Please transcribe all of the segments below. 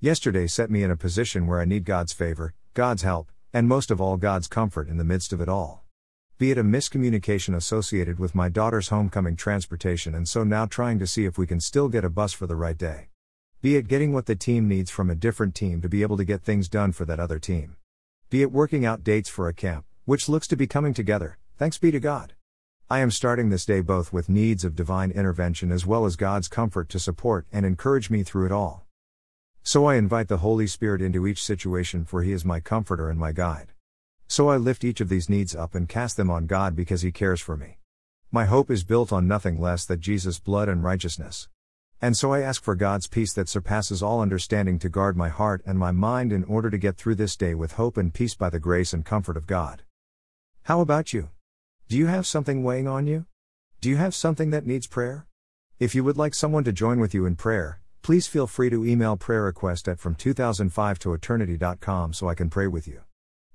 Yesterday set me in a position where I need God's favor, God's help, and most of all God's comfort in the midst of it all. Be it a miscommunication associated with my daughter's homecoming transportation and so now trying to see if we can still get a bus for the right day. Be it getting what the team needs from a different team to be able to get things done for that other team. Be it working out dates for a camp, which looks to be coming together, thanks be to God. I am starting this day both with needs of divine intervention as well as God's comfort to support and encourage me through it all. So I invite the Holy Spirit into each situation, for He is my comforter and my guide. So I lift each of these needs up and cast them on God because He cares for me. My hope is built on nothing less than Jesus' blood and righteousness. And so I ask for God's peace that surpasses all understanding to guard my heart and my mind in order to get through this day with hope and peace by the grace and comfort of God. How about you? Do you have something weighing on you? Do you have something that needs prayer? If you would like someone to join with you in prayer, Please feel free to email prayer request at from 2005 to eternity.com so I can pray with you.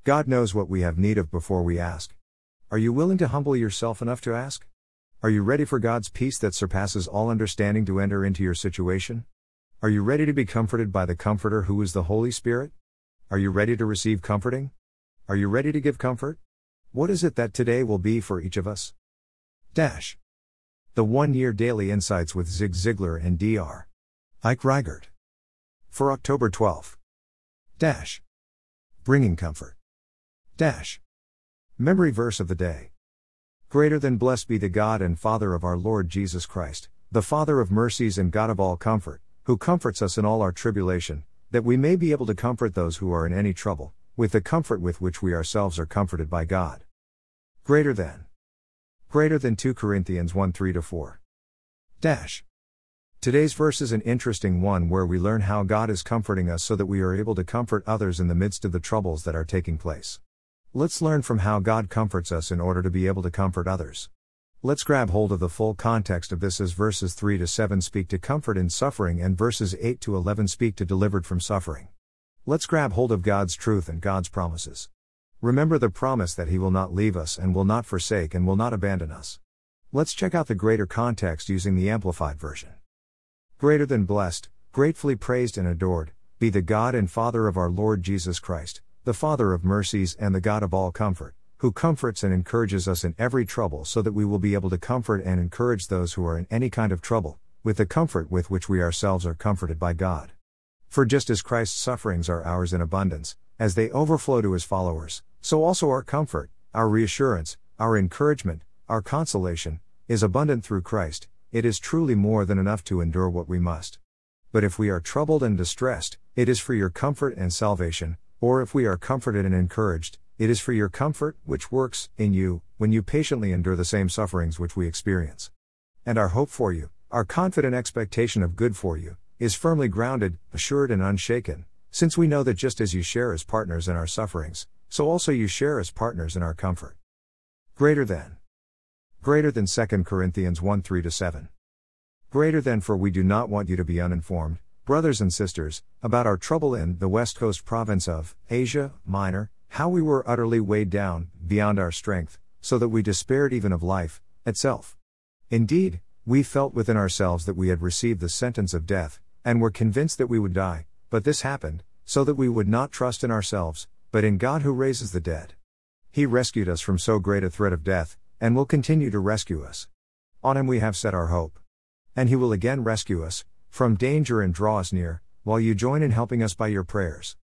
God knows what we have need of before we ask. Are you willing to humble yourself enough to ask? Are you ready for God's peace that surpasses all understanding to enter into your situation? Are you ready to be comforted by the Comforter who is the Holy Spirit? Are you ready to receive comforting? Are you ready to give comfort? What is it that today will be for each of us? Dash. The one year daily insights with Zig Ziglar and Dr. Ike Reighard. For October 12. Dash. Bringing comfort. Dash. Memory verse of the day. Greater than blessed be the God and Father of our Lord Jesus Christ, the Father of mercies and God of all comfort, who comforts us in all our tribulation, that we may be able to comfort those who are in any trouble, with the comfort with which we ourselves are comforted by God. Greater than. Greater than 2 Corinthians 1 3 4. Dash. Today's verse is an interesting one where we learn how God is comforting us so that we are able to comfort others in the midst of the troubles that are taking place. Let's learn from how God comforts us in order to be able to comfort others. Let's grab hold of the full context of this as verses 3 to 7 speak to comfort in suffering and verses 8 to 11 speak to delivered from suffering. Let's grab hold of God's truth and God's promises. Remember the promise that He will not leave us and will not forsake and will not abandon us. Let's check out the greater context using the Amplified Version. Greater than blessed, gratefully praised and adored, be the God and Father of our Lord Jesus Christ, the Father of mercies and the God of all comfort, who comforts and encourages us in every trouble so that we will be able to comfort and encourage those who are in any kind of trouble, with the comfort with which we ourselves are comforted by God. For just as Christ's sufferings are ours in abundance, as they overflow to his followers, so also our comfort, our reassurance, our encouragement, our consolation, is abundant through Christ, it is truly more than enough to endure what we must. But if we are troubled and distressed, it is for your comfort and salvation, or if we are comforted and encouraged, it is for your comfort, which works, in you, when you patiently endure the same sufferings which we experience. And our hope for you, our confident expectation of good for you, is firmly grounded, assured, and unshaken, since we know that just as you share as partners in our sufferings, so also you share as partners in our comfort. Greater than Greater than 2 Corinthians 1 3 7. Greater than for we do not want you to be uninformed, brothers and sisters, about our trouble in the west coast province of Asia Minor, how we were utterly weighed down, beyond our strength, so that we despaired even of life itself. Indeed, we felt within ourselves that we had received the sentence of death, and were convinced that we would die, but this happened, so that we would not trust in ourselves, but in God who raises the dead. He rescued us from so great a threat of death, and will continue to rescue us. On him we have set our hope. And he will again rescue us from danger and draw us near, while you join in helping us by your prayers.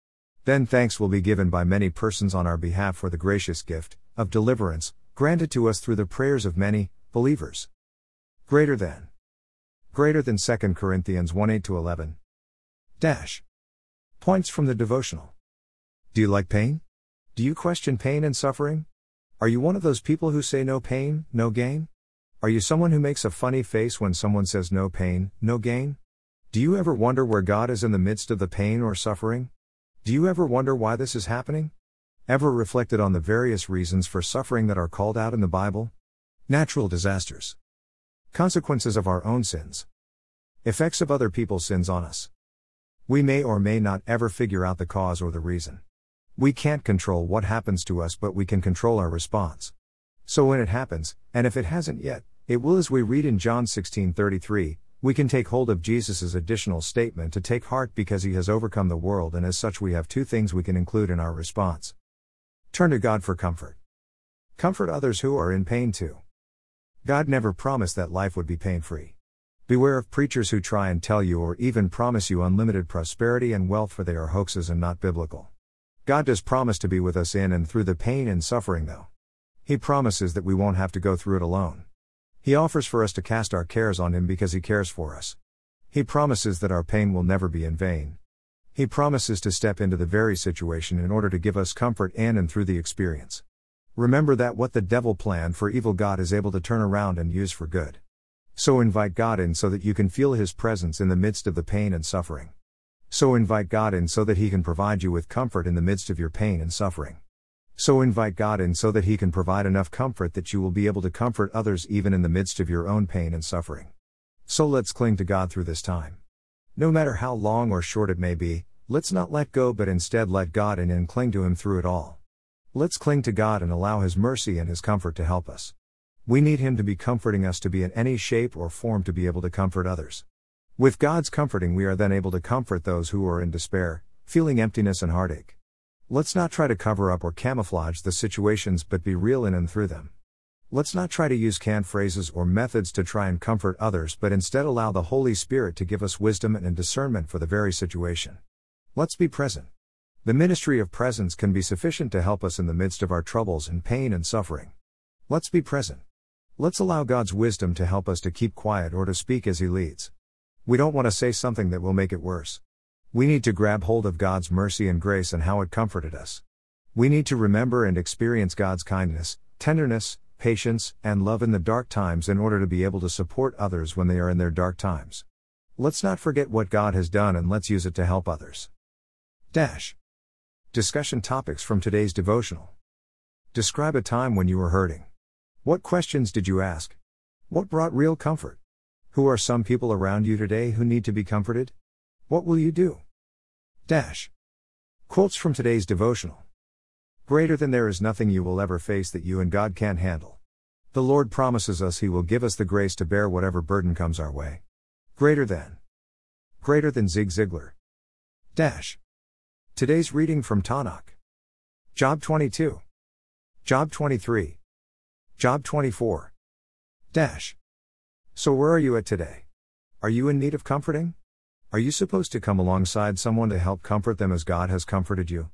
Then thanks will be given by many persons on our behalf for the gracious gift of deliverance granted to us through the prayers of many believers. Greater than. Greater than 2 Corinthians 1 8 11. Dash. Points from the devotional. Do you like pain? Do you question pain and suffering? Are you one of those people who say no pain, no gain? Are you someone who makes a funny face when someone says no pain, no gain? Do you ever wonder where God is in the midst of the pain or suffering? Do you ever wonder why this is happening? Ever reflected on the various reasons for suffering that are called out in the Bible? Natural disasters. Consequences of our own sins. Effects of other people's sins on us. We may or may not ever figure out the cause or the reason. We can't control what happens to us, but we can control our response. So when it happens, and if it hasn't yet, it will as we read in John 16:33, We can take hold of Jesus' additional statement to take heart because he has overcome the world, and as such, we have two things we can include in our response. Turn to God for comfort. Comfort others who are in pain too. God never promised that life would be pain free. Beware of preachers who try and tell you or even promise you unlimited prosperity and wealth, for they are hoaxes and not biblical. God does promise to be with us in and through the pain and suffering, though. He promises that we won't have to go through it alone. He offers for us to cast our cares on Him because He cares for us. He promises that our pain will never be in vain. He promises to step into the very situation in order to give us comfort in and through the experience. Remember that what the devil planned for evil, God is able to turn around and use for good. So invite God in so that you can feel His presence in the midst of the pain and suffering. So invite God in so that He can provide you with comfort in the midst of your pain and suffering. So invite God in so that He can provide enough comfort that you will be able to comfort others even in the midst of your own pain and suffering. So let's cling to God through this time. No matter how long or short it may be, let's not let go but instead let God in and cling to Him through it all. Let's cling to God and allow His mercy and His comfort to help us. We need Him to be comforting us to be in any shape or form to be able to comfort others. With God's comforting, we are then able to comfort those who are in despair, feeling emptiness and heartache. Let's not try to cover up or camouflage the situations but be real in and through them. Let's not try to use canned phrases or methods to try and comfort others but instead allow the Holy Spirit to give us wisdom and discernment for the very situation. Let's be present. The ministry of presence can be sufficient to help us in the midst of our troubles and pain and suffering. Let's be present. Let's allow God's wisdom to help us to keep quiet or to speak as He leads. We don't want to say something that will make it worse. We need to grab hold of God's mercy and grace and how it comforted us. We need to remember and experience God's kindness, tenderness, patience, and love in the dark times in order to be able to support others when they are in their dark times. Let's not forget what God has done and let's use it to help others. Dash. Discussion topics from today's devotional. Describe a time when you were hurting. What questions did you ask? What brought real comfort? Who are some people around you today who need to be comforted? What will you do? Dash. Quotes from today's devotional. Greater than there is nothing you will ever face that you and God can't handle. The Lord promises us He will give us the grace to bear whatever burden comes our way. Greater than. Greater than Zig Ziglar. Dash. Today's reading from Tanakh. Job 22. Job 23. Job 24. Dash. So where are you at today? Are you in need of comforting? Are you supposed to come alongside someone to help comfort them as God has comforted you?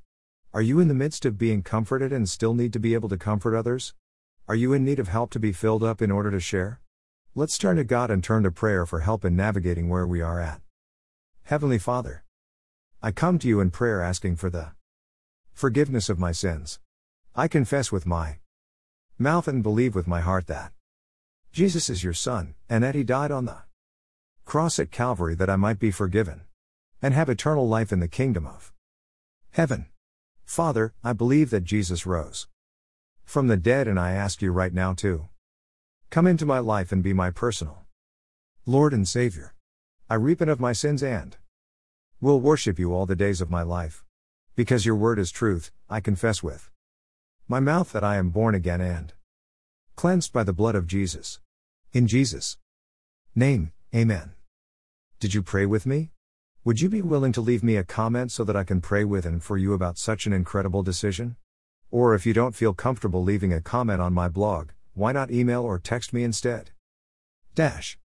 Are you in the midst of being comforted and still need to be able to comfort others? Are you in need of help to be filled up in order to share? Let's turn to God and turn to prayer for help in navigating where we are at. Heavenly Father, I come to you in prayer asking for the forgiveness of my sins. I confess with my mouth and believe with my heart that Jesus is your Son, and that He died on the cross at Calvary that I might be forgiven and have eternal life in the kingdom of heaven. Father, I believe that Jesus rose from the dead, and I ask you right now to come into my life and be my personal Lord and Savior. I repent of my sins and will worship you all the days of my life. Because your word is truth, I confess with my mouth that I am born again and cleansed by the blood of Jesus. In Jesus' name, Amen. Did you pray with me? Would you be willing to leave me a comment so that I can pray with and for you about such an incredible decision? Or if you don't feel comfortable leaving a comment on my blog, why not email or text me instead? Dash.